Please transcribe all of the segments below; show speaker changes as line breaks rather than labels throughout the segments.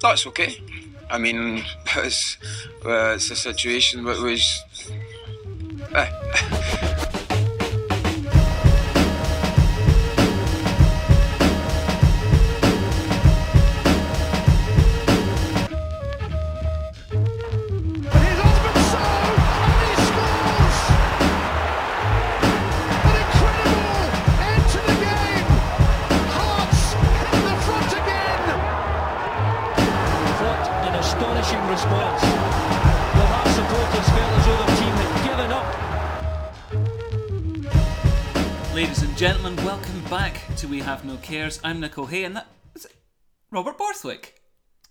That's okay. I mean, it's, uh, it's a situation that was. Uh,
We Have No Cares. I'm Nicole Hay, and that is Robert Borthwick.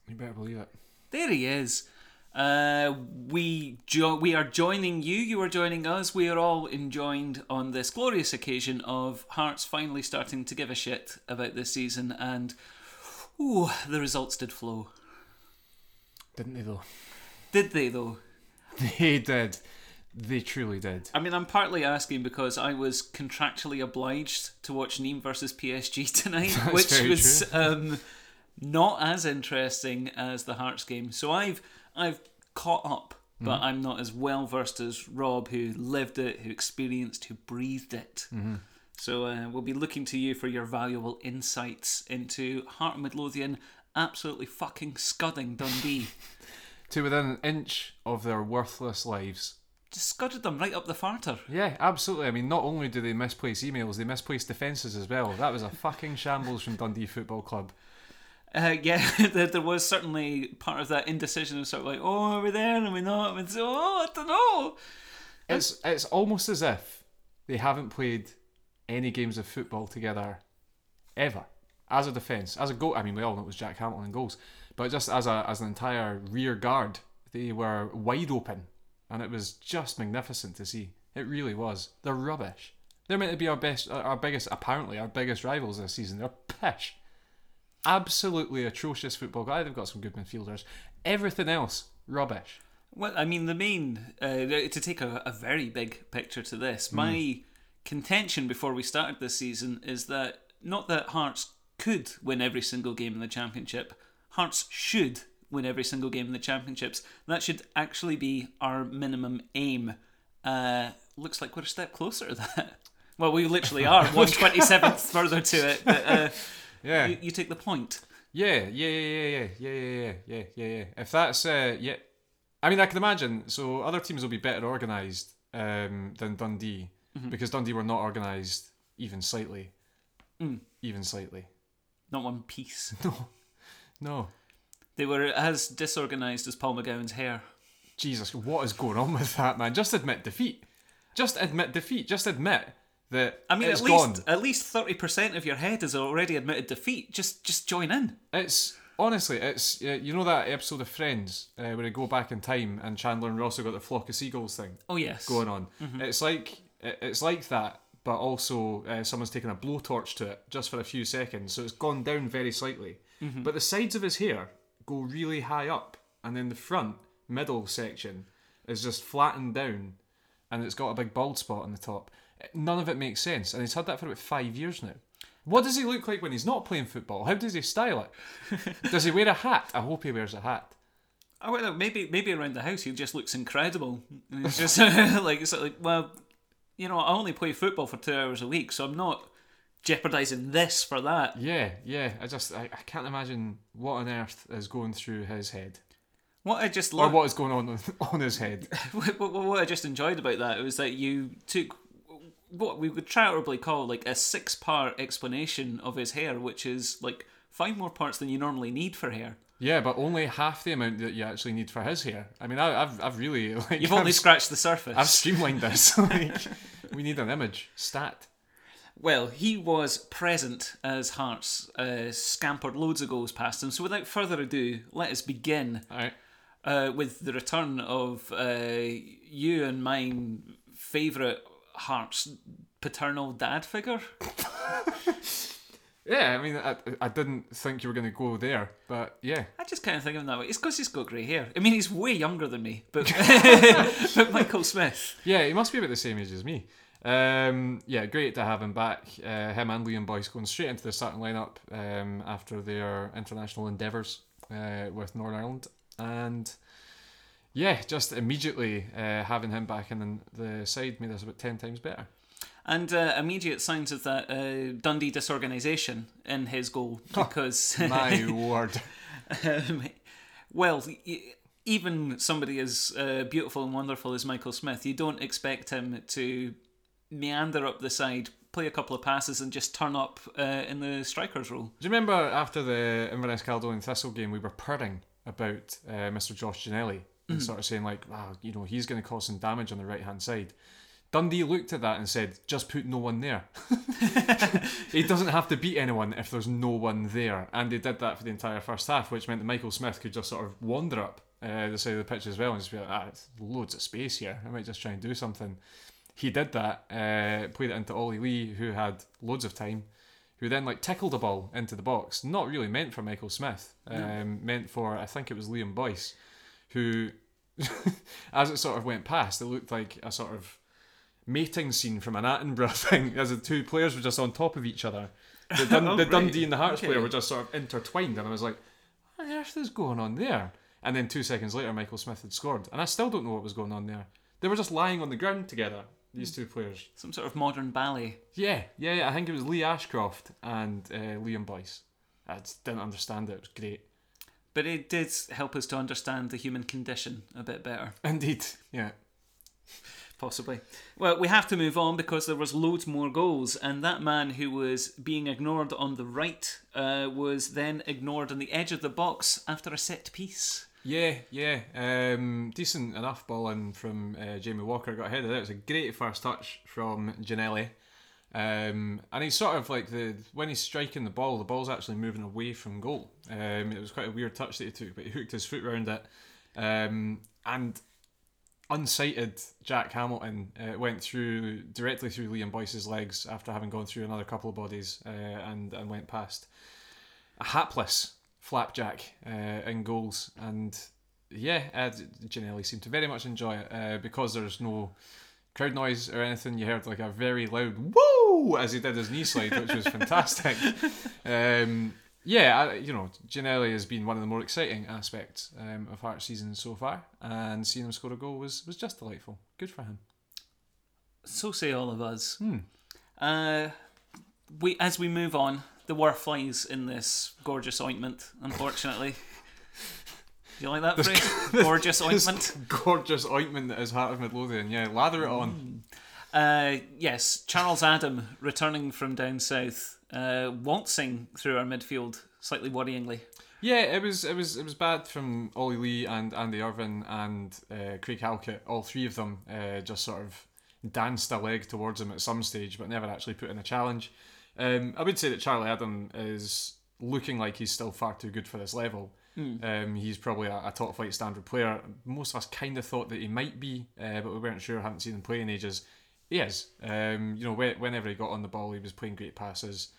You better believe it.
There he is. Uh, we jo- we are joining you. You are joining us. We are all enjoined on this glorious occasion of Hearts finally starting to give a shit about this season, and ooh, the results did flow.
Didn't they though?
Did they though?
They did. They truly did.
I mean, I'm partly asking because I was contractually obliged to watch Nîmes versus PSG tonight,
That's
which was um, not as interesting as the Hearts game. So I've I've caught up, but
Mm-hmm.
I'm not as well versed as Rob, who lived it, who experienced, who breathed it.
Mm-hmm.
So uh, we'll be looking to you for your valuable insights into Heart and Midlothian absolutely fucking scudding Dundee.
To within an inch of their worthless lives.
Just scudded them right up the farter.
Yeah, absolutely. I mean, not only do they misplace emails, they misplace defences as well. That was a fucking shambles from Dundee Football Club.
Uh, yeah, there, was certainly part of that indecision of sort of like, oh, are we there? And are we not? And so, oh, I don't know.
It's it's almost as if they haven't played any games of football together ever. As a defence, as a goal. I mean, we all know it was Jack Hamilton in goals, but just as a as an entire rear guard, they were wide open, and it was just magnificent to see. It really was. They're rubbish. They're meant to be our best, our biggest, apparently our biggest rivals this season. They're pish. Absolutely atrocious football. guy. They've got some good midfielders. Everything else, rubbish.
Well, I mean, the main, uh, to take a, a very big picture to this, my contention before we started this season is that not that Hearts could win every single game in the Championship, Hearts should win every single game in the Championships. That should actually be our minimum aim. Uh, looks like we're a step closer to that. Well, we literally are, 127th further to it. But, uh,
Yeah.
you, you take the point.
Yeah, yeah, yeah, yeah, yeah, yeah, yeah, yeah, yeah, yeah. If that's uh, yeah, I mean, I can imagine. So other teams will be better organised um, than Dundee because Dundee were not organised even slightly, even slightly.
Not one piece.
No, no,
They were as disorganised as Paul McGowan's hair.
Jesus, what is going on with that man? Just admit defeat. Just admit defeat. Just admit that
I mean,
it's
at least
gone.
at least thirty percent of your head has already admitted defeat. Just just join in.
It's honestly, it's uh, you know that episode of Friends uh, where they go back in time and Chandler and Ross have got the flock of seagulls thing.
Oh yes.
going on. It's like it's like that, but also uh, someone's taken a blowtorch to it just for a few seconds, so it's gone down very slightly. But the sides of his hair go really high up, and then the front middle section is just flattened down, and it's got a big bald spot on the top. None of it makes sense, and he's had that for about five years now. What does he look like when he's not playing football? How does he style it? does he wear a hat? I hope he wears a hat.
I don't know, maybe maybe around the house he just looks incredible. And It's just like it's like well, you know, I only play football for two hours a week, so I'm not jeopardising this for that.
Yeah, yeah. I just I, I can't imagine what on earth is going through his head.
What I just
or
love,
what is going on on his head.
what, what, what I just enjoyed about that was that you took what we would charitably call like a six part explanation of his hair, which is like five more parts than you normally need for hair.
Yeah, but only half the amount that you actually need for his hair. I mean, I, I've I've really like
You've only
I've,
scratched the surface.
I've streamlined this. like, we need an image stat.
Well, he was present as Hearts uh, scampered loads of goals past him. So, without further ado, let us begin
right.
uh, with the return of uh, you and mine favourite Hearts paternal dad figure.
Yeah, I mean, I, I didn't think you were going to go there, but yeah.
I just kind of think of him that way. It's because he's got grey hair. I mean, he's way younger than me, but but Michael Smith.
Yeah, he must be about the same age as me. Um, yeah, great to have him back. Uh, him and Liam Boyce going straight into the starting lineup um, after their international endeavours. uh, with Northern Ireland, and yeah, just immediately uh, having him back in the side made us about ten times better.
And uh, immediate signs of that uh, Dundee disorganisation in his goal because
My word.
um, well, y- even somebody as uh, beautiful and wonderful as Michael Smith, you don't expect him to meander up the side, play a couple of passes, and just turn up uh, in the striker's role.
Do you remember after the Inverness Caledonian Thistle game, we were purring about uh, Mr. Josh Ginnelly and sort of saying like, wow, you know, he's going to cause some damage on the right hand side. Dundee looked at that and said, just put no one there. he doesn't have to beat anyone if there's no one there. And they did that for the entire first half, which meant that Michael Smith could just sort of wander up uh, the side of the pitch as well and just be like, ah, it's loads of space here. I might just try and do something. He did that, uh, played it into Ollie Lee, who had loads of time, who then like tickled a ball into the box. Not really meant for Michael Smith, um, meant for, I think it was Liam Boyce, who, as it sort of went past, it looked like a sort of mating scene from an Attenborough thing, as the two players were just on top of each other. The, Dun-
Oh,
the
right.
Dundee and the Hearts
Okay.
player were just sort of intertwined, and I was like, what on earth is going on there? And then two seconds later, Michael Smith had scored, and I still don't know what was going on there. They were just lying on the ground together, these two players.
Some sort of modern ballet.
Yeah, yeah, yeah, I think it was Lee Ashcroft and uh, Liam Boyce. I just didn't understand it. It was great.
But it did help us to understand the human condition a bit better,
Indeed, yeah.
possibly. Well, we have to move on because there was loads more goals, and that man who was being ignored on the right uh, was then ignored on the edge of the box after a set piece.
Yeah, yeah. Um, decent enough ball in from uh, Jamie Walker. Got ahead of it. It was a great first touch from Ginnelly. Um, and he's sort of like the when he's striking the ball, the ball's actually moving away from goal. Um, it was quite a weird touch that he took, but he hooked his foot round it. Um, and unsighted Jack Hamilton uh, went through directly through Liam Boyce's legs after having gone through another couple of bodies uh, and and went past a hapless flapjack uh, in goals. And yeah uh, Ginnelly seemed to very much enjoy it uh, because there's no crowd noise or anything. You heard like a very loud woo! as he did his knee slide which was fantastic. Um, yeah I, you know Ginnelly has been one of the more exciting aspects um, of Hearts season so far. And seeing him score a goal was, was just delightful. Good for him.
So say all of us.
Hmm.
Uh, we as we move on, there were flies in this gorgeous ointment. Unfortunately, do you like that phrase? gorgeous ointment.
gorgeous ointment that is Heart of Midlothian yeah lather it on
Uh, yes, Charles Adam returning from down south, uh, waltzing through our midfield slightly worryingly.
Yeah, it was it was it was bad from Ollie Lee and Andy Irving and uh, Craig Halkett. All three of them uh, just sort of danced a leg towards him at some stage, but never actually put in a challenge. Um, I would say that Charlie Adam is looking like he's still far too good for this level. Um, he's probably a, a top flight standard player. Most of us kind of thought that he might be, uh, but we weren't sure. Haven't seen him play in ages. He is. Um, you know, whe- whenever he got on the ball, he was playing great passes.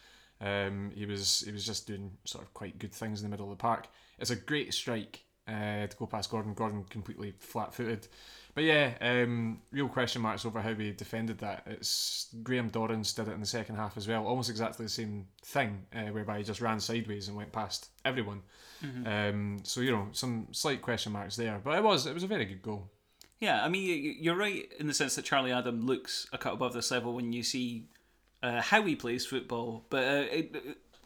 Um, he was he was just doing sort of quite good things in the middle of the park. It's a great strike uh, to go past Gordon. Gordon completely flat footed. But yeah, um, real question marks over how we defended that. It's Graham Dorrans did it in the second half as well, almost exactly the same thing, uh, whereby he just ran sideways and went past everyone. Um, so you know some slight question marks there, but it was it was a very good goal.
Yeah, I mean, you're right in the sense that Charlie Adam looks a cut above this level when you see uh, how he plays football. But uh, it,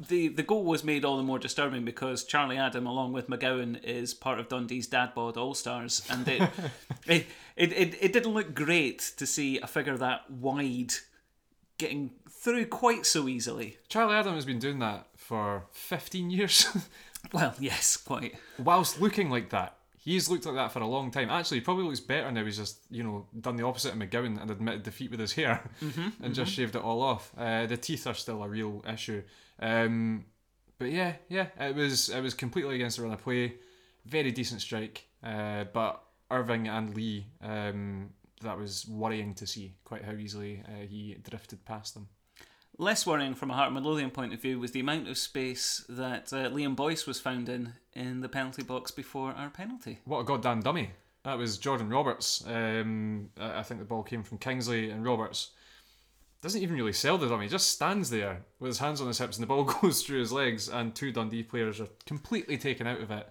the the goal was made all the more disturbing because Charlie Adam, along with McGowan, is part of Dundee's Dad Bod All Stars, and it, it, it it it didn't look great to see a figure that wide getting through quite so easily.
Charlie Adam has been doing that for 15 years.
Well, yes, quite.
whilst looking like that. He's looked like that for a long time. Actually, he probably looks better now. He's just, you know, done the opposite of McGowan and admitted defeat with his hair and just shaved it all off. Uh, the teeth are still a real issue. Um, but yeah, yeah, it was it was completely against the run of play. Very decent strike. Uh, but Irving and Lee, um, that was worrying to see quite how easily uh, he drifted past them.
Less worrying from a Heart Midlothian point of view was the amount of space that uh, Liam Boyce was found in in the penalty box before our penalty.
What a goddamn dummy. That was Jordan Roberts. Um, I think the ball came from Kingsley and Roberts doesn't even really sell the dummy. He just stands there with his hands on his hips, and the ball goes through his legs, and two Dundee players are completely taken out of it,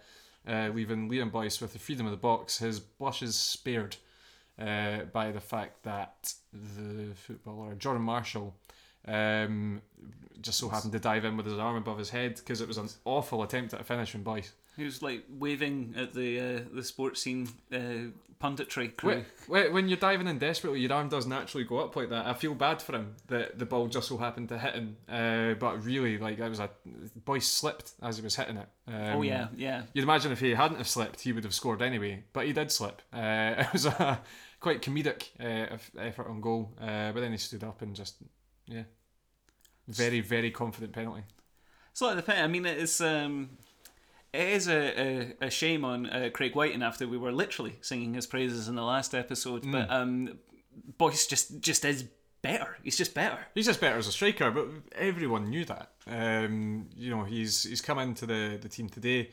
uh, leaving Liam Boyce with the freedom of the box. His blushes spared uh, by the fact that the footballer Jordan Marshall um, just so happened to dive in with his arm above his head because it was an awful attempt at a finish from Boyce.
He was like waving at the uh, the Sportscene uh, punditry crew.
Wh- wh- When you're diving in desperately, your arm does naturally go up like that. I feel bad for him that the ball just so happened to hit him, uh, but really, like that was a Boyce slipped as he was hitting it. Um,
oh yeah, yeah.
You'd imagine if he hadn't have slipped, he would have scored anyway. But he did slip. Uh, it was a quite comedic uh, effort on goal. Uh, but then he stood up and just, yeah, very very confident penalty.
It's like the pen. I mean, it's um, it is a, a, a shame on uh, Craig Wighton after we were literally singing his praises in the last episode. But
Mm.
um, Boyce just just is better. He's just better.
He's just better as a striker, but everyone knew that. Um, you know, he's he's come into the, the team today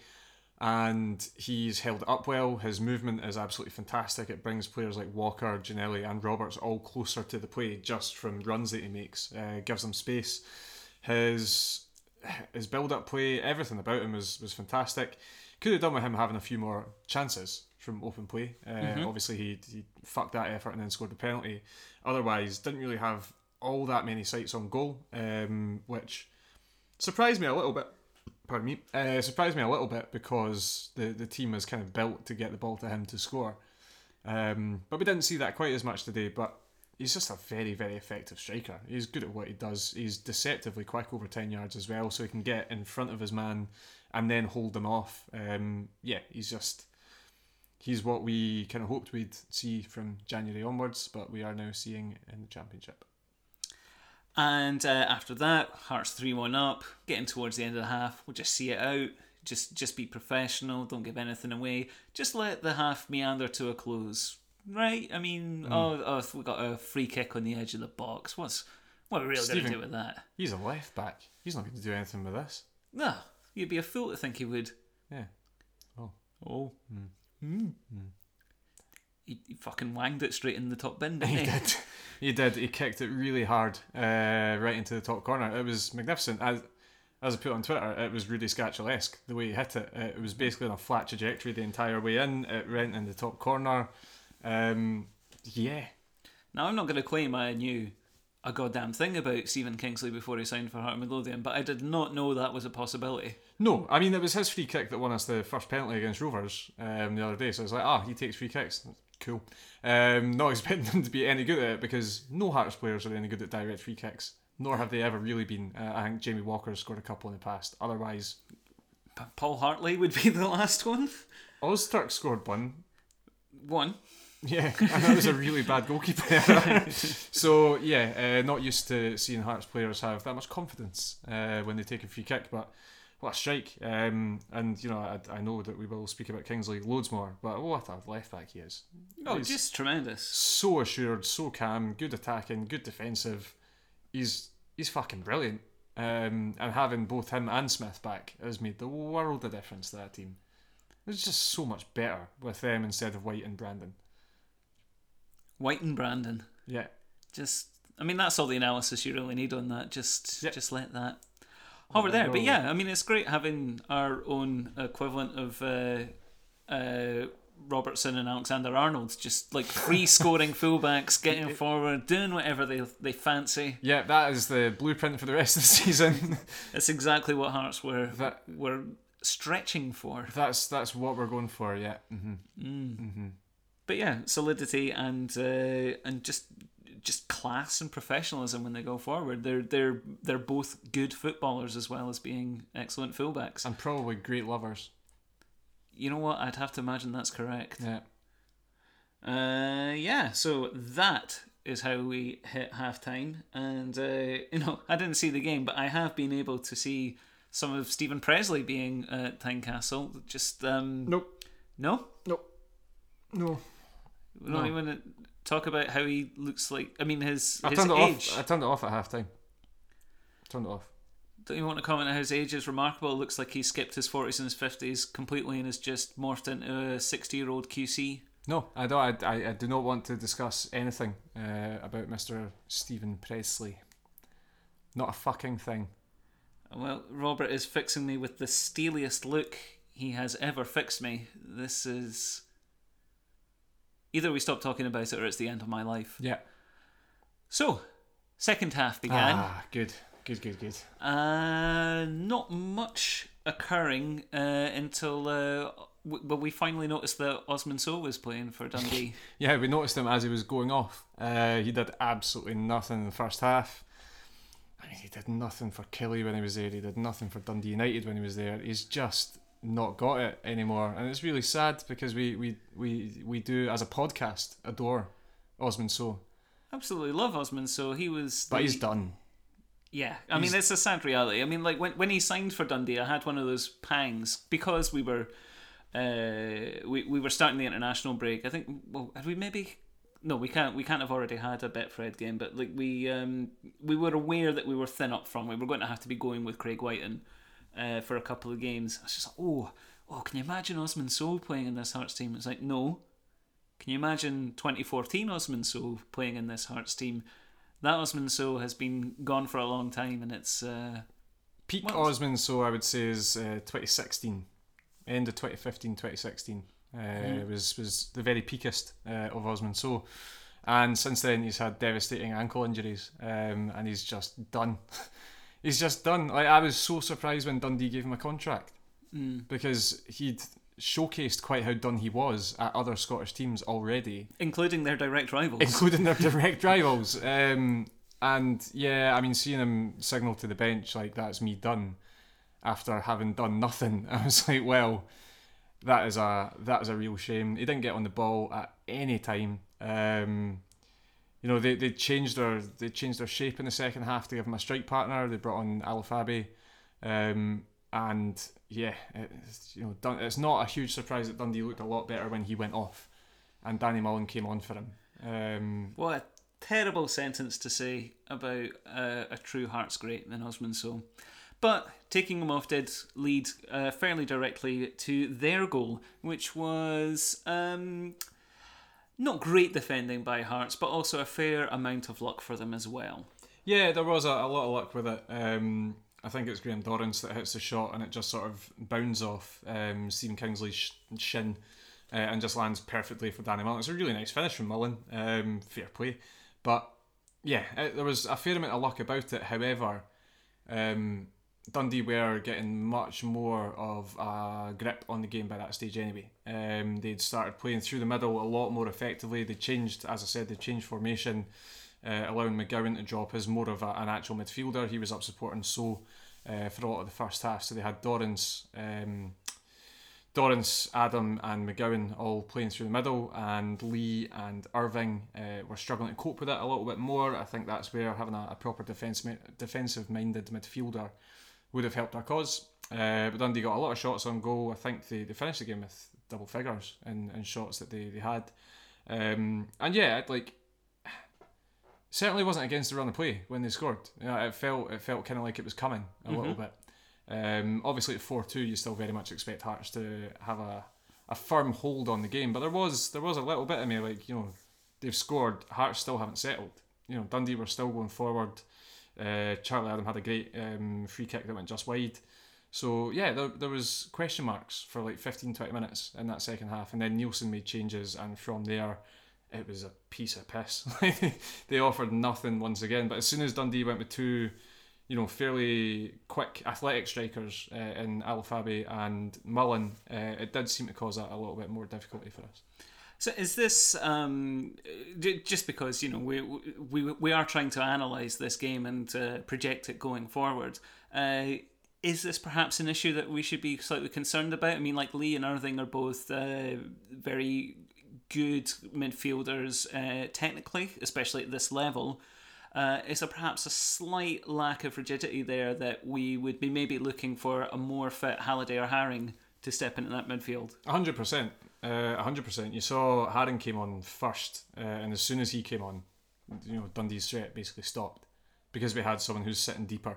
and he's held it up well. His movement is absolutely fantastic. It brings players like Walker, Ginnelly, and Roberts all closer to the play just from runs that he makes. Uh, gives them space. His his build up play, everything about him was, was fantastic. Could have done with him having a few more chances from open play. Uh, Obviously, he, he fucked that effort and then scored the penalty. Otherwise, didn't really have all that many sights on goal, um, which surprised me a little bit. Pardon me. Uh, surprised me a little bit because the, the team is kind of built to get the ball to him to score. Um, but we didn't see that quite as much today. But he's just a very, very effective striker. He's good at what he does. He's deceptively quick over 10 yards as well, so he can get in front of his man and then hold them off. Um, yeah, he's just. He's what we kind of hoped we'd see from January onwards, but we are now seeing in the Championship.
And uh, after that, Hearts three one up, getting towards the end of the half. We'll just see it out. Just just be professional. Don't give anything away. Just let the half meander to a close. Right? I mean, oh, oh, we got a free kick on the edge of the box. What's what are we really going to do with that?
He's a left back. He's not going to do anything with this.
No, you'd be a fool to think he would.
Yeah.
Oh. Hmm. He, he fucking wanged it straight in the top bin, didn't
He
he?
did. He did. He kicked it really hard, uh, right into the top corner. It was magnificent. As as I put on Twitter, it was Rudi Skácel esque the way he hit it. It was basically on a flat trajectory the entire way in. It went in the top corner. Um, yeah,
Now, I'm not going to claim I knew a goddamn thing about Stephen Kingsley before he signed for Heart of Midlothian, but I did not know that was a possibility.
no, I mean it was his free kick that won us the first penalty against Rovers um, the other day. So it's like, ah, he takes free kicks. Cool. Um, not expecting them to be any good at it because no Hearts players are any good at direct free kicks. Nor have they ever really been. Uh, I think Jamie Walker has scored a couple in the past. Otherwise,
Paul Hartley would be the last one.
Ozturk scored one.
One.
Yeah, and that was a really bad goalkeeper. so yeah, uh, not used to seeing Hearts players have that much confidence uh, when they take a free kick, but what a strike! Um, and you know, I, I know that we will speak about Kingsley loads more, but what a left back he is!
Oh,
He's
just tremendous.
so assured, so calm, good attacking, good defensive. He's he's fucking brilliant. Um, and having both him and Smith back has made the world of difference to that team. It's just so much better with them instead of White and Brandon.
White and Brandon.
Yeah,
Just, I mean, that's all the analysis you really need on that. Just,
Yeah.
just let that hover there. But yeah, I mean, it's great having our own equivalent of uh, uh, Robertson and Alexander Arnold, just like free scoring fullbacks, getting forward, doing whatever they they fancy.
Yeah, that is the blueprint for the rest of the season.
It's exactly what Hearts were
That-
were stretching for.
that's that's what we're going for. Yeah. hmm
But yeah, solidity and uh, and just just class and professionalism when they go forward. They're they're they're both good footballers as well as being excellent fullbacks.
And probably great lovers.
You know what? I'd have to imagine that's correct.
Yeah.
Uh, yeah. So that is how we hit half time, and uh, you know I didn't see the game, but I have been able to see some of Stephen Pressley being at Tynecastle. Just um,
Nope.
no,
Nope. No.
we don't
No.
even talk about how he looks like. I mean, his
I
his
turned it
age.
off. I turned it off at half time. Turned it off.
Don't you want to comment on how his age is remarkable? It looks like he skipped his 40s and his 50s completely and has just morphed into a 60 year old QC.
No, I don't. I, I, I do not want to discuss anything uh, about Mr. Stephen Pressley. Not a fucking thing.
Well, Robert is fixing me with the steeliest look he has ever fixed me. This is. Either we stop talking about it or it's the end of my life.
Yeah.
So, second half began.
Ah, good, good, good, good.
Uh, not much occurring uh, until uh, w- well, we finally noticed that Osman Sow was playing for Dundee.
Yeah, we noticed him as he was going off. Uh, he did absolutely nothing in the first half. I mean, he did nothing for Killie when he was there. He did nothing for Dundee United when he was there. He's just not got it anymore, and it's really sad because we we we, we do as a podcast adore Osman Sow,
Absolutely love Osman Sow. He was.
but
the-
he's done.
Yeah, I mean it's a sad reality. I mean, like when when he signed for Dundee, I had one of those pangs because we were, uh, we we were starting the international break. I think well, had we maybe. No, we can't. We can't have already had a Betfred game, but like we, um, we were aware that we were thin up front. We were going to have to be going with Craig Wighton, uh, for a couple of games. I was just like, oh, oh, can you imagine Osman Sow playing in this Hearts team? It's like, no. Can you imagine 2014 Osman Sow playing in this Hearts team? That Osman Sow has been gone for a long time, and it's uh,
Peak? Osman, so I would say, is uh, 2016, end of 2015, 2016. Uh, was was the very peakest uh, of Osman Sow, and since then he's had devastating ankle injuries, um, and he's just done. he's just done. Like I was so surprised when Dundee gave him a contract because he'd showcased quite how done he was at other Scottish teams already
including their direct rivals.
including their direct rivals. Um, and yeah, I mean, seeing him signal to the bench like that's me done after having done nothing, I was like, well, that is a that is a real shame. He didn't get on the ball at any time. Um, you know, they, they changed their they changed their shape in the second half to give him a strike partner. They brought on Afolabi, um, and yeah, it's, you know, Dun- it's not a huge surprise that Dundee looked a lot better when he went off, and Danny Mullen came on for him. Um,
What a terrible sentence to say about uh, a true Hearts great in Osman Sow. But taking him off did lead uh, fairly directly to their goal, which was um, not great defending by Hearts, but also a fair amount of luck for them as well.
Yeah, there was a, a lot of luck with it. Um, I think it's Graham Dorrans that hits the shot and it just sort of bounds off um, Stephen Kingsley's sh- shin uh, and just lands perfectly for Danny Mullen. It's a really nice finish from Mullen. Um, fair play. But yeah, it, there was a fair amount of luck about it. However, um, Dundee were getting much more of a grip on the game by that stage anyway. Um, they'd started playing through the middle a lot more effectively. They changed, as I said, they changed formation, uh, allowing McGowan to drop as more of a, an actual midfielder. He was up supporting Sow uh, for a lot of the first half. So they had Dorrans, um, Dorrans, Adam, and McGowan all playing through the middle, and Lee and Irving uh, were struggling to cope with it a little bit more. I think that's where having a, a proper defense, defensive minded midfielder would have helped our cause. Uh, but Dundee got a lot of shots on goal. I think they, they finished the game with double figures in, in shots that they, they had. Um, and yeah, it, like certainly wasn't against the run of play when they scored. You know, it felt it felt kind of like it was coming a little bit. Um, obviously at four two, you still very much expect Hearts to have a, a firm hold on the game. But there was there was a little bit of me like you know they've scored. Hearts still haven't settled. You know Dundee were still going forward. Uh, Charlie Adam had a great um, free kick that went just wide. So yeah, there, there was question marks for like 15, 20 minutes in that second half, and then Neilson made changes, and from there, it was a piece of piss. they offered nothing once again. But as soon as Dundee went with two, you know, fairly quick athletic strikers uh, in Afolabi and Mullen, uh, it did seem to cause a, a little bit more difficulty for us.
So is this um, just because you know we we we are trying to analyze this game and uh, project it going forward? Uh, is this perhaps an issue that we should be slightly concerned about? I mean, like Lee and Irving are both uh, very good midfielders uh, technically, especially at this level. Uh, is there perhaps a slight lack of rigidity there that we would be maybe looking for a more fit Halliday or Haring to step into that midfield?
Hundred percent, hundred percent. You saw Haring came on first, uh, and as soon as he came on, you know Dundee's threat basically stopped because we had someone who's sitting deeper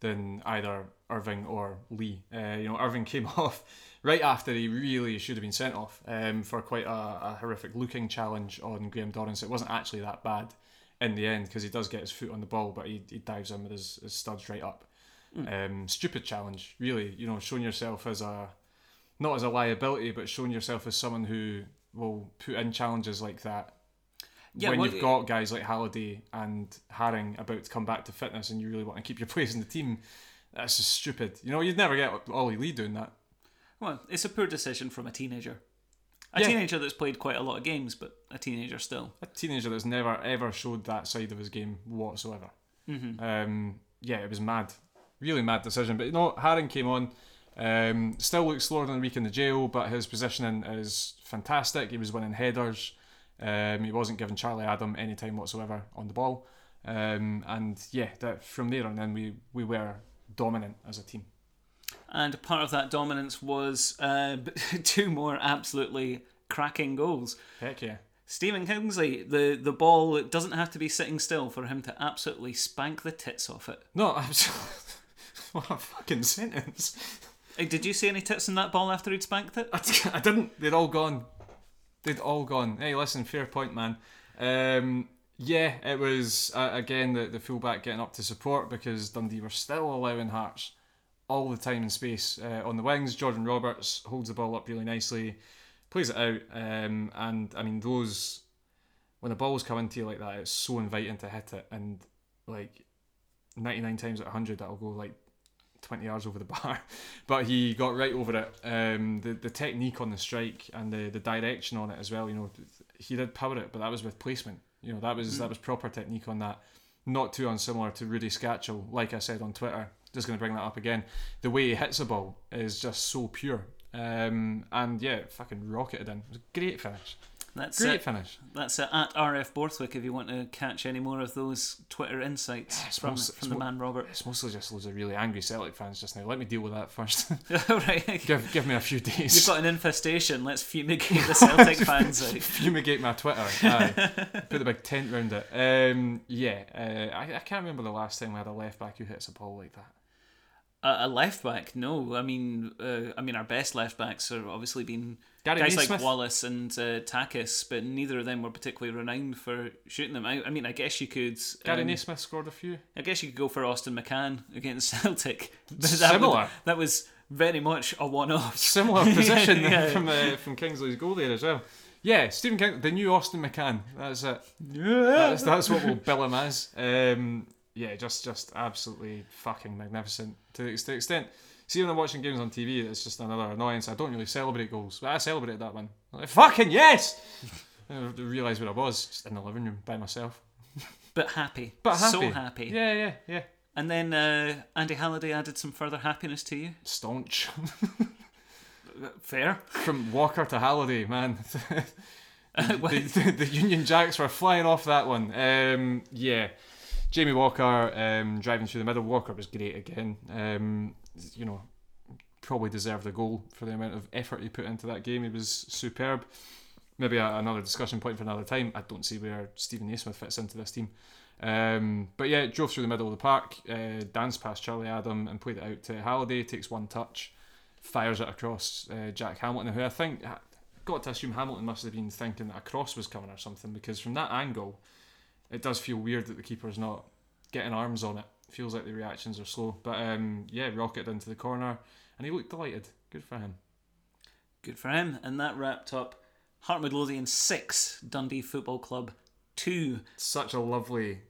than either Irving or Lee. Uh, you know, Irving came off right after he really should have been sent off um, for quite a, a horrific looking challenge on Graham Dorrans. It wasn't actually that bad in the end because he does get his foot on the ball, but he, he dives in with his, his studs right up. Um, stupid challenge, really. You know, showing yourself as a not as a liability, but showing yourself as someone who will put in challenges like that
Yeah,
when
well,
you've got guys like Halliday and Haring about to come back to fitness and you really want to keep your place in the team. That's just stupid. You know, you'd never get Ollie Lee doing that.
Well, it's a poor decision from a teenager. A
Yeah.
teenager that's played quite a lot of games, but a teenager still.
A teenager that's never ever showed that side of his game whatsoever. Um, yeah, it was mad, really mad decision. But you know, Haring came on. Um, still looks slower than a week in the jail, but his positioning is fantastic. He was winning headers. Um, he wasn't giving Charlie Adam any time whatsoever on the ball. Um, and yeah, that from there on then we we were dominant as a team.
And part of that dominance was uh, two more absolutely cracking goals.
Heck yeah.
Stephen Kingsley, the, the ball it doesn't have to be sitting still for him to absolutely spank the tits off it.
No, absolutely. what a fucking sentence.
Hey, did you see any tits in that ball after he'd spanked it?
I didn't. They'd all gone. They'd all gone. Hey, listen, fair point, man. Um, yeah, it was uh, again the the fullback getting up to support because Dundee were still allowing Hearts all the time and space uh, on the wings. Jordan Roberts holds the ball up really nicely, plays it out, um, and I mean those when the balls come into you like that, it's so inviting to hit it, and like ninety nine times out of hundred, that'll go like 20 yards over the bar. But he got right over it. Um, the the technique on the strike and the, the direction on it as well. You know, he did power it, but that was with placement. You know, that was that was proper technique on that. Not too unsimilar to Rudi Skácel, like I said on Twitter. Just going to bring that up again. The way he hits a ball is just so pure. Um, and yeah, fucking rocketed in. It was a great finish.
That's
Great
it.
finish.
That's uh, at RF Borthwick if you want to catch any more of those Twitter insights
it's
from,
most-
from the
mo-
man Robert.
It's mostly just loads of really angry Celtic fans just now. Let me deal with that first.
right.
give give me a few days.
You've got an infestation. Let's fumigate the Celtic fans out.
fumigate my Twitter. Aye. Put the big tent round it. Um, yeah, uh, I, I can't remember the last time we had a left back who hits a ball like that.
A, left back? No. I mean, uh, I mean, our best left backs have obviously been
Gary
guys like Wallace and uh, Takis, but neither of them were particularly renowned for shooting them out. I mean, I guess you could.
Gary
um,
Naysmith scored a few.
I guess you could go for Austin McCann against Celtic. That
Similar.
would- that was very much a one-off.
Similar position
Yeah.
from uh, from Kingsley's goal there as well. Yeah, Stephen King, the new Austin McCann. That's it. That's, that's what we'll bill him as. Um, yeah, just just absolutely fucking magnificent to the ex- to the extent. See, when I'm watching games on TV, it's just another annoyance. I don't really celebrate goals, but I celebrated that one. Like, fucking yes! I realised where I was, just in the living room by myself.
But happy.
But happy.
So happy.
Yeah, yeah, yeah.
And then uh, Andy Halliday added some further happiness to you.
Staunch.
Fair.
From Walker to Halliday, man.
Uh,
the, the, the Union Jacks were flying off that one. Um, yeah, Jamie Walker um, driving through the middle. Walker was great again. Um, you know, probably deserved a goal for the amount of effort he put into that game. He was superb. Maybe a, another discussion point for another time. I don't see where Stephen Naismith fits into this team. Um, but yeah, drove through the middle of the park, uh, danced past Charlie Adam and played it out to Halliday. Takes one touch, fires it across uh, Jack Hamilton, who I think got to assume Hamilton must have been thinking that a cross was coming or something because from that angle, it does feel weird that the keeper's not getting arms on it. Feels like the reactions are slow, but um, yeah, rocketed into the corner and he looked delighted. Good for him.
good for him. And that wrapped up Heart Midlothian 6, Dundee Football Club 2.
Such a lovely,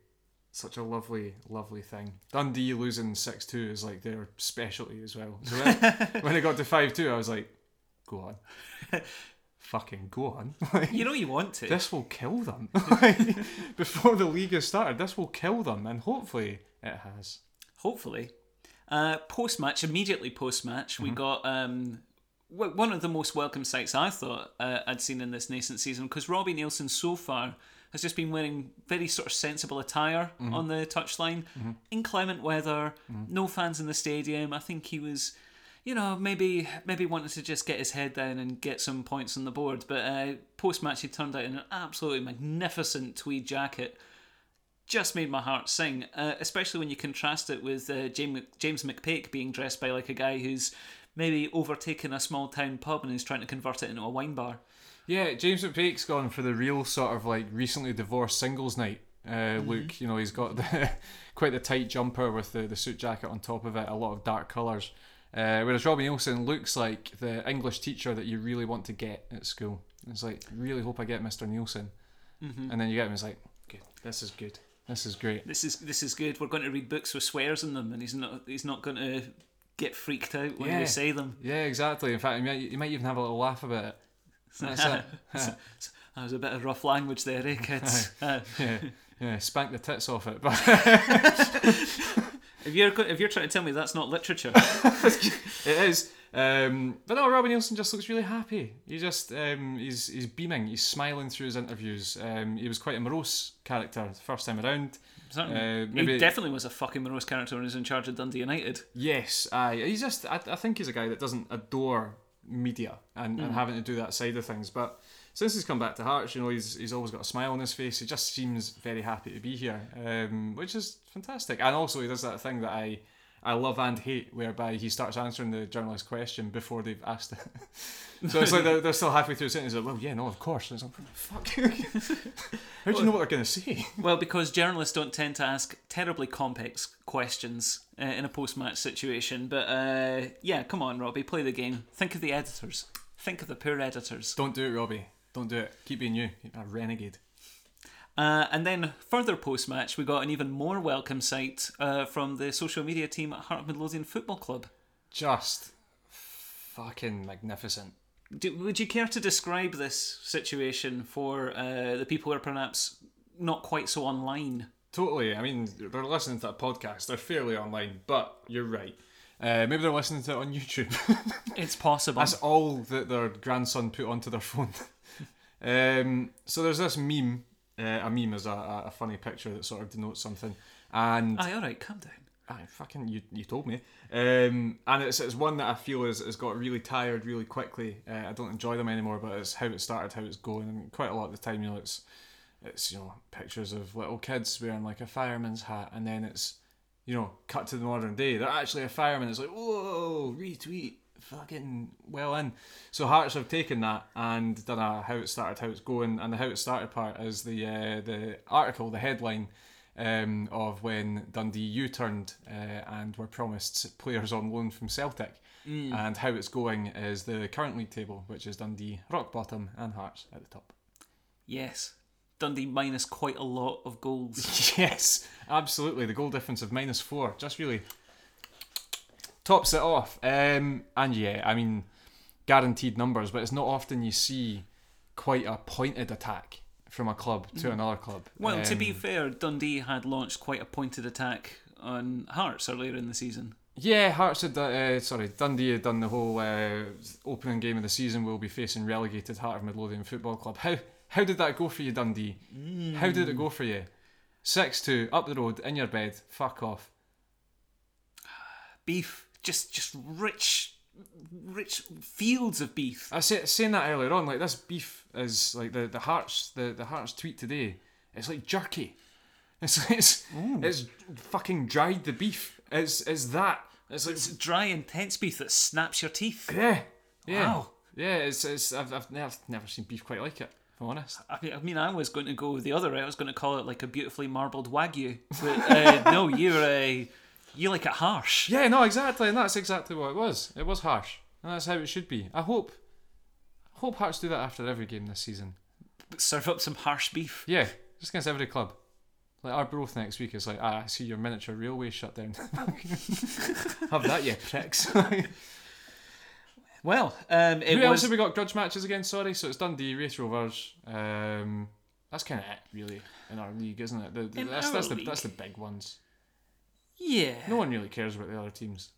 such a lovely, lovely thing. Dundee losing six two is like their specialty as well. So when, when it got to five two, I was like, go on, fucking go on. Like,
You know you want to.
this will kill them. Before the league has started, this will kill them, and hopefully it has.
Hopefully. Uh, post match, immediately post match, we got um, w- one of the most welcome sights I thought uh, I'd seen in this nascent season because Robbie Neilson so far has just been wearing very sort of sensible attire on the touchline. Inclement weather, no fans in the stadium. I think he was. You know, maybe maybe wanted to just get his head down and get some points on the board, but uh, post match he turned out in an absolutely magnificent tweed jacket, just made my heart sing, uh, especially when you contrast it with uh, James, James McPake being dressed by like a guy who's maybe overtaken a small town pub and is trying to convert it into a wine bar.
Yeah, James McPake's gone for the real sort of like recently divorced singles night uh, look. You know, he's got the quite the tight jumper with the, the suit jacket on top of it, a lot of dark colours. Uh, whereas Robbie Neilson looks like the English teacher that you really want to get at school. It's like, really hope I get Mr. Neilson. And then you get him, it's like, good, this is good. This is great.
This is this is good. We're going to read books with swears in them, and he's not he's not going to get freaked out when
Yeah.
we say them.
Yeah, exactly. In fact, you might, you might even have a little laugh about it. That's it.
that was a bit of rough language there, eh, kids?
Yeah, yeah. Spank the tits off it. But
if you're if you're trying to tell me that's not literature,
it is. Um, but no, Robin Neilson just looks really happy. He just um, he's he's beaming. He's smiling through his interviews. Um, he was quite a morose character the first time around.
certainly.
Uh,
he definitely was a fucking morose character when he was in charge of Dundee United.
Yes, aye. He's just. I, I think he's a guy that doesn't adore media and, and having to do that side of things. But since he's come back to Hearts, you know, he's he's always got a smile on his face. He just seems very happy to be here, um, which is fantastic. And also, he does that thing that I. I love and hate, whereby he starts answering the journalist question before they've asked it. so it's like they're, they're still halfway through the sentence. Like, well, yeah, no, of course. And it's like, fuck. How do you know what they're going to say?
Well, because journalists don't tend to ask terribly complex questions uh, in a post-match situation. But uh, yeah, come on, Robbie, play the game. Think of the editors. Think of the poor editors.
Don't do it, Robbie. Don't do it. Keep being you. You're a renegade.
Uh, and then further post-match, we got an even more welcome sight uh, from the social media team at Heart Midlothian Football Club.
Just fucking magnificent.
Do, would you care to describe this situation for uh, the people who are perhaps not quite so online?
Totally. I mean, they're listening to a podcast. They're fairly online, but you're right. Uh, maybe they're listening to it on YouTube.
It's possible.
That's all that their grandson put onto their phone. um, so there's this meme. Uh, a meme is a, a funny picture that sort of denotes something. And
Aye, all right, calm down.
Aye, fucking, you, you told me. Um, and it's, it's one that I feel is, has got really tired really quickly. Uh, I don't enjoy them anymore, but it's how it started, how it's going. And quite a lot of the time, you know, it's, it's you know, pictures of little kids wearing like a fireman's hat. And then it's, you know, cut to the modern day. They're actually a fireman. It's like, whoa, retweet. Fucking well in. So Hearts have taken that and done a how it started, how it's going, and the how it started part is the uh, the article, the headline um, of when Dundee U-turned uh, and were promised players on loan from Celtic. And how it's going is the current league table, which is Dundee rock bottom and Hearts at the top.
Yes. Dundee minus quite a lot of goals.
yes, absolutely. The goal difference of minus four just really tops it off. Um, and yeah, I mean, guaranteed numbers, but it's not often you see quite a pointed attack from a club to another club.
Well, to be
Um,
fair, Dundee had launched quite a pointed attack on Hearts earlier in the season.
Yeah, Hearts had. done- Uh, sorry, Dundee had done the whole uh, opening game of the season. We'll be facing relegated Heart of Midlothian Football Club. How how did that go for you, Dundee? How did it go for you? Six two up the road in your bed. Fuck off.
Beef, just just rich, rich fields of beef.
I was say, saying that earlier on. Like this beef is like the the Hearts the the Hearts tweet today. It's like jerky. It's it's it's fucking dried the beef. It's it's that. It's like
It's dry, intense beef that snaps your teeth.
yeah yeah
Wow.
yeah. It's it's I've I've never, never seen beef quite like it. If I'm honest.
I mean, I mean, I was going to go the other way. I was going to call it like a beautifully marbled wagyu, but uh, no, you're a you like it harsh.
Yeah, no, exactly, and that's exactly what it was. It was harsh, and that's how it should be. I hope, hope Hearts do that after every game this season.
Serve up some harsh beef.
Yeah, just against every club. Like our growth next week is like, ah, I see your miniature railway shut down. Have that, you pricks.
Well, um, it
else
was
have we got grudge matches against? Sorry, so it's Dundee, Raith Rovers. Um, that's kind of it, really, in our league, isn't it? The, the-
In
that's
our
that's the
league.
that's the big ones.
Yeah.
No one really cares about the other teams.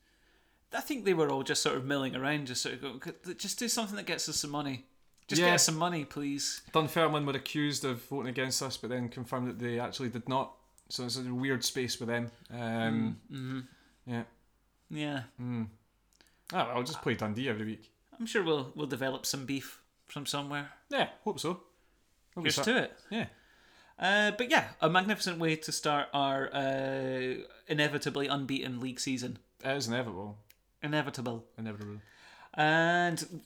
I think they were all just sort of milling around, just sort of go, just do something that gets us some money. Just
Yeah.
get us some money, please.
Dunfermline were accused of voting against us, but then confirmed that they actually did not. So it's a weird space with them. Um,
hmm
Yeah.
Yeah,
Mm. Oh, I'll just play Dundee every week.
I'm sure we'll we'll develop some beef from somewhere.
Yeah, hope so. Hope we
Here's to it.
Yeah.
Uh, but yeah, a magnificent way to start our uh, inevitably unbeaten league season.
It is inevitable.
Inevitable.
Inevitable.
And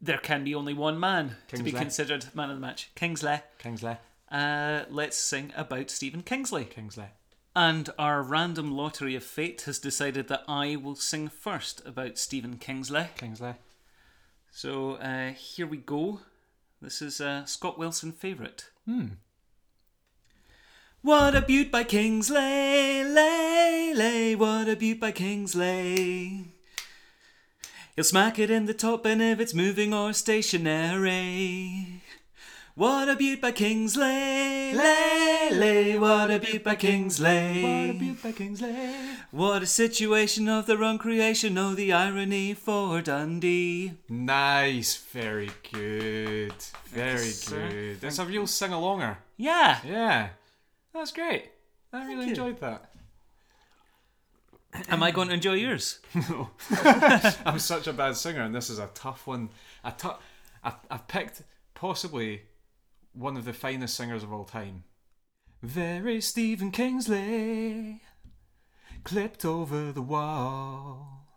there can be only one man to be considered man of the match. Kingsley.
Kingsley.
Uh, let's sing about Stephen Kingsley.
Kingsley.
And our random lottery of fate has decided that I will sing first about Stephen Kingsley.
Kingsley.
So uh, here we go. This is uh, Scott Wilson favourite.
Hmm.
What a beaut by Kingsley, lay, lay, what a beaut by Kingsley. He'll smack it in the top and if it's moving or stationary. What a beaut by Kingsley, lay, lay, what a beaut by Kingsley.
What a beaut by Kingsley.
What a situation of the wrong creation, oh the irony for Dundee.
Nice. Very good. Very
Yes, sir.
good. That's a real sing alonger.
Yeah,
Yeah. That's great. I really
you.
enjoyed that.
am I going to enjoy yours?
No. I'm such a bad singer, and this is a tough one. I tou- I, I picked possibly one of the finest singers of all time. Very Stephen Kingsley, clipped over the wall.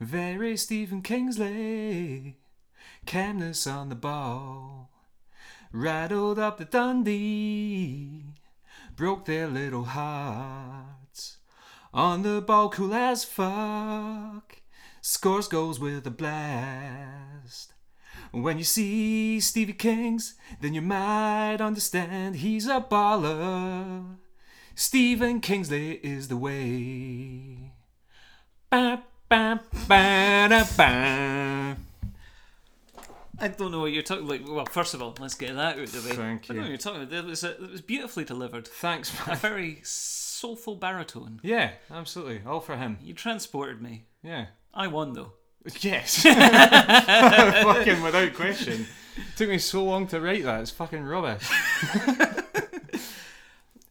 Very Stephen Kingsley, calmness on the ball. Rattled up the Dundee, broke their little hearts. On the ball, cool as fuck. Scores goals with a blast. When you see Stevie Kings, then you might understand he's a baller. Stephen Kingsley is the way. Ba, ba, ba, da, ba.
I don't know what you're talking like. Well, first of all, let's get that out of the way.
Thank you.
I don't know what you're talking about. It was, it was beautifully delivered.
Thanks,
A very soulful baritone.
Yeah, absolutely. All for him.
You transported me.
Yeah.
I won though.
Yes. fucking without question. took me so long to write that. It's fucking rubbish.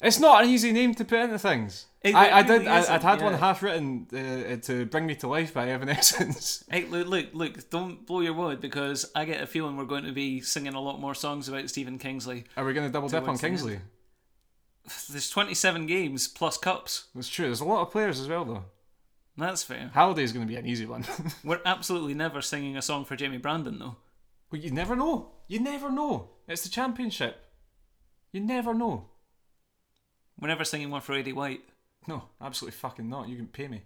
it's not an easy name to put into things.
It
I, I did.
really
I,
isn't,
I'd had one half written uh, to bring me to life by Evanescence.
Hey, look, look, look! Don't blow your wad because I get a feeling we're going to be singing a lot more songs about Stephen Kingsley.
Are we going to double dip on
the end.
Kingsley?
There's 27 games plus cups.
That's true. There's a lot of players as well, though.
That's fair.
Halliday's going to be an easy one.
We're absolutely never singing a song for Jamie Brandon though.
well, you never know. You never know. It's the championship. You never know.
We're never singing one for Eddie White.
No, absolutely fucking not. You can pay me.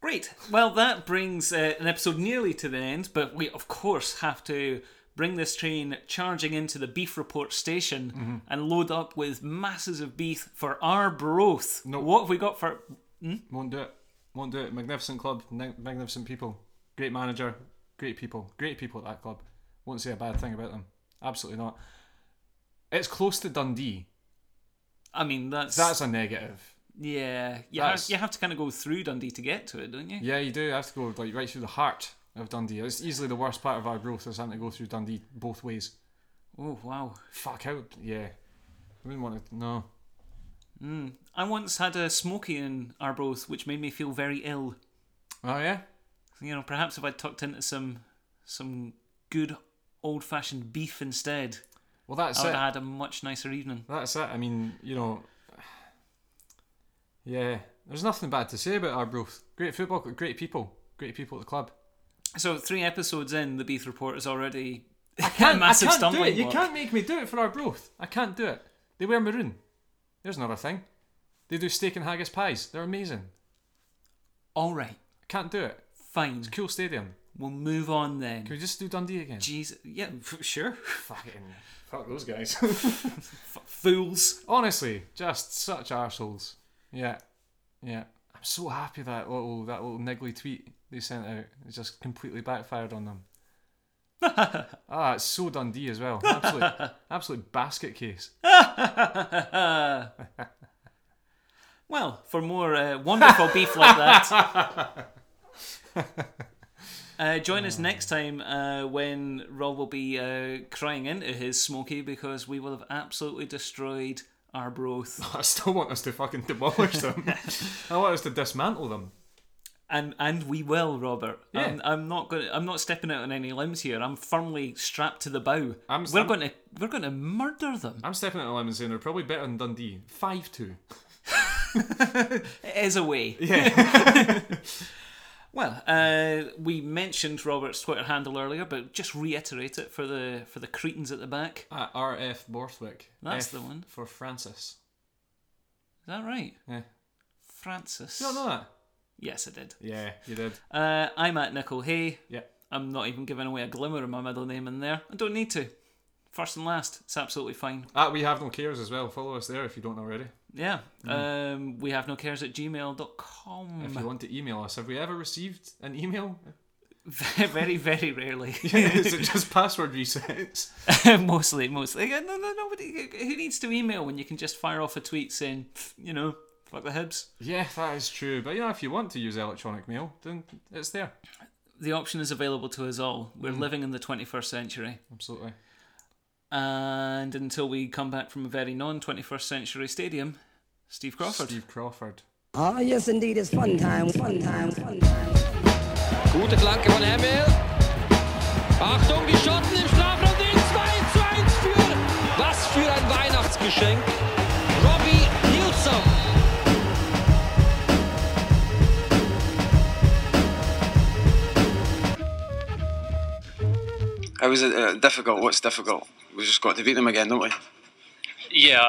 Great. Well, that brings uh, an episode nearly to the end, but we, of course, have to bring this train charging into the Beef Report station
Mm-hmm.
and load up with masses of beef for Arbroath.
No.
What have we got for.
Won't do it. Won't do it. Magnificent club, magnificent people, great manager, great people, great people at that club. Won't say a bad thing about them. Absolutely not. It's close to Dundee.
I mean, that's.
That's a negative.
Yeah. You, have, you have to kind of go through Dundee to get to it, don't you?
Yeah, you do I have to go like right through the heart of Dundee. It's easily the worst part of Arbroath is having to go through Dundee both ways.
Oh, wow.
Fuck how yeah. I wouldn't want to. No.
Mm. I once had a smoky in Arbroath, which made me feel very ill.
Oh yeah.
You know, perhaps if I tucked into some some good old fashioned beef instead,
Well, that's
I would
it.
have had a much nicer evening.
That's it. I mean, you know. Yeah, there's nothing bad to say about Arbroath. Great football, great people, great people at the club.
So three episodes in, the Beef Report is already
I can't,
a massive
I can't do
stumbling
it. You
block.
can't make me do it for Arbroath. I can't do it. They wear maroon. There's another thing. They do steak and haggis pies. They're amazing.
All right,
I can't do it.
fine.
It's a cool stadium.
We'll move on then.
Can we just do Dundee again?
Jeez, yeah, f- sure.
Fucking fuck those guys.
F- fools.
Honestly, just such arseholes. Yeah, yeah. I'm so happy that little that little niggly tweet they sent out has just completely backfired on them. ah, it's so Dundee as well. Absolute, absolute basket case.
Well, for more uh, wonderful beef like that, uh, join us next time uh, when Rob will be uh, crying into his smoky because we will have absolutely destroyed Arbroath.
I still want us to fucking demolish them. I want us to dismantle them.
and and we will, Robert.
Yeah.
I'm, I'm not going. I'm not stepping out on any limbs here. I'm firmly strapped to the bow.
I'm-
we're
I'm-
going to we're going to murder them.
I'm stepping out on a limb and saying they're probably better than Dundee. 5 2.
It is a way. Yeah. Well, uh, we mentioned Robert's Twitter handle earlier, but just reiterate it for the for the cretins at the back.
At RF Borthwick.
That's
F
the one.
For Francis.
Is that right,
Yeah.
Francis?
You don't know that?
Yes, I did.
Yeah, you did.
Uh, I'm at Nickel Hay.
Yeah.
I'm not even giving away a glimmer of my middle name in there. I don't need to. First and last, it's absolutely fine.
At We Have No Cares as well. Follow us there if you don't already.
Yeah. Mm. Um, we have no cares at gmail.com.
If you want to email us, have we ever received an email?
very, very rarely.
Is it just password resets?
mostly, mostly. No, no, nobody. Who needs to email when you can just fire off a tweet saying, you know, fuck the Hibs?
Yeah, that is true. But you know, if you want to use electronic mail, then it's there.
The option is available to us all. We're mm. living in the 21st century.
Absolutely.
And until we come back from a very non 21st century stadium, Steve Crawford.
Steve Crawford.
Ah, yes, indeed, it's fun time, fun time, fun time.
Gute Flanke von Hemmel. Achtung, die Schotten im Strafraum, den 2 zu 1 für. Was für ein Weihnachtsgeschenk. Robbie Neilson.
How was it uh, difficult? What's difficult? We just got to beat them again, don't we?
Yeah,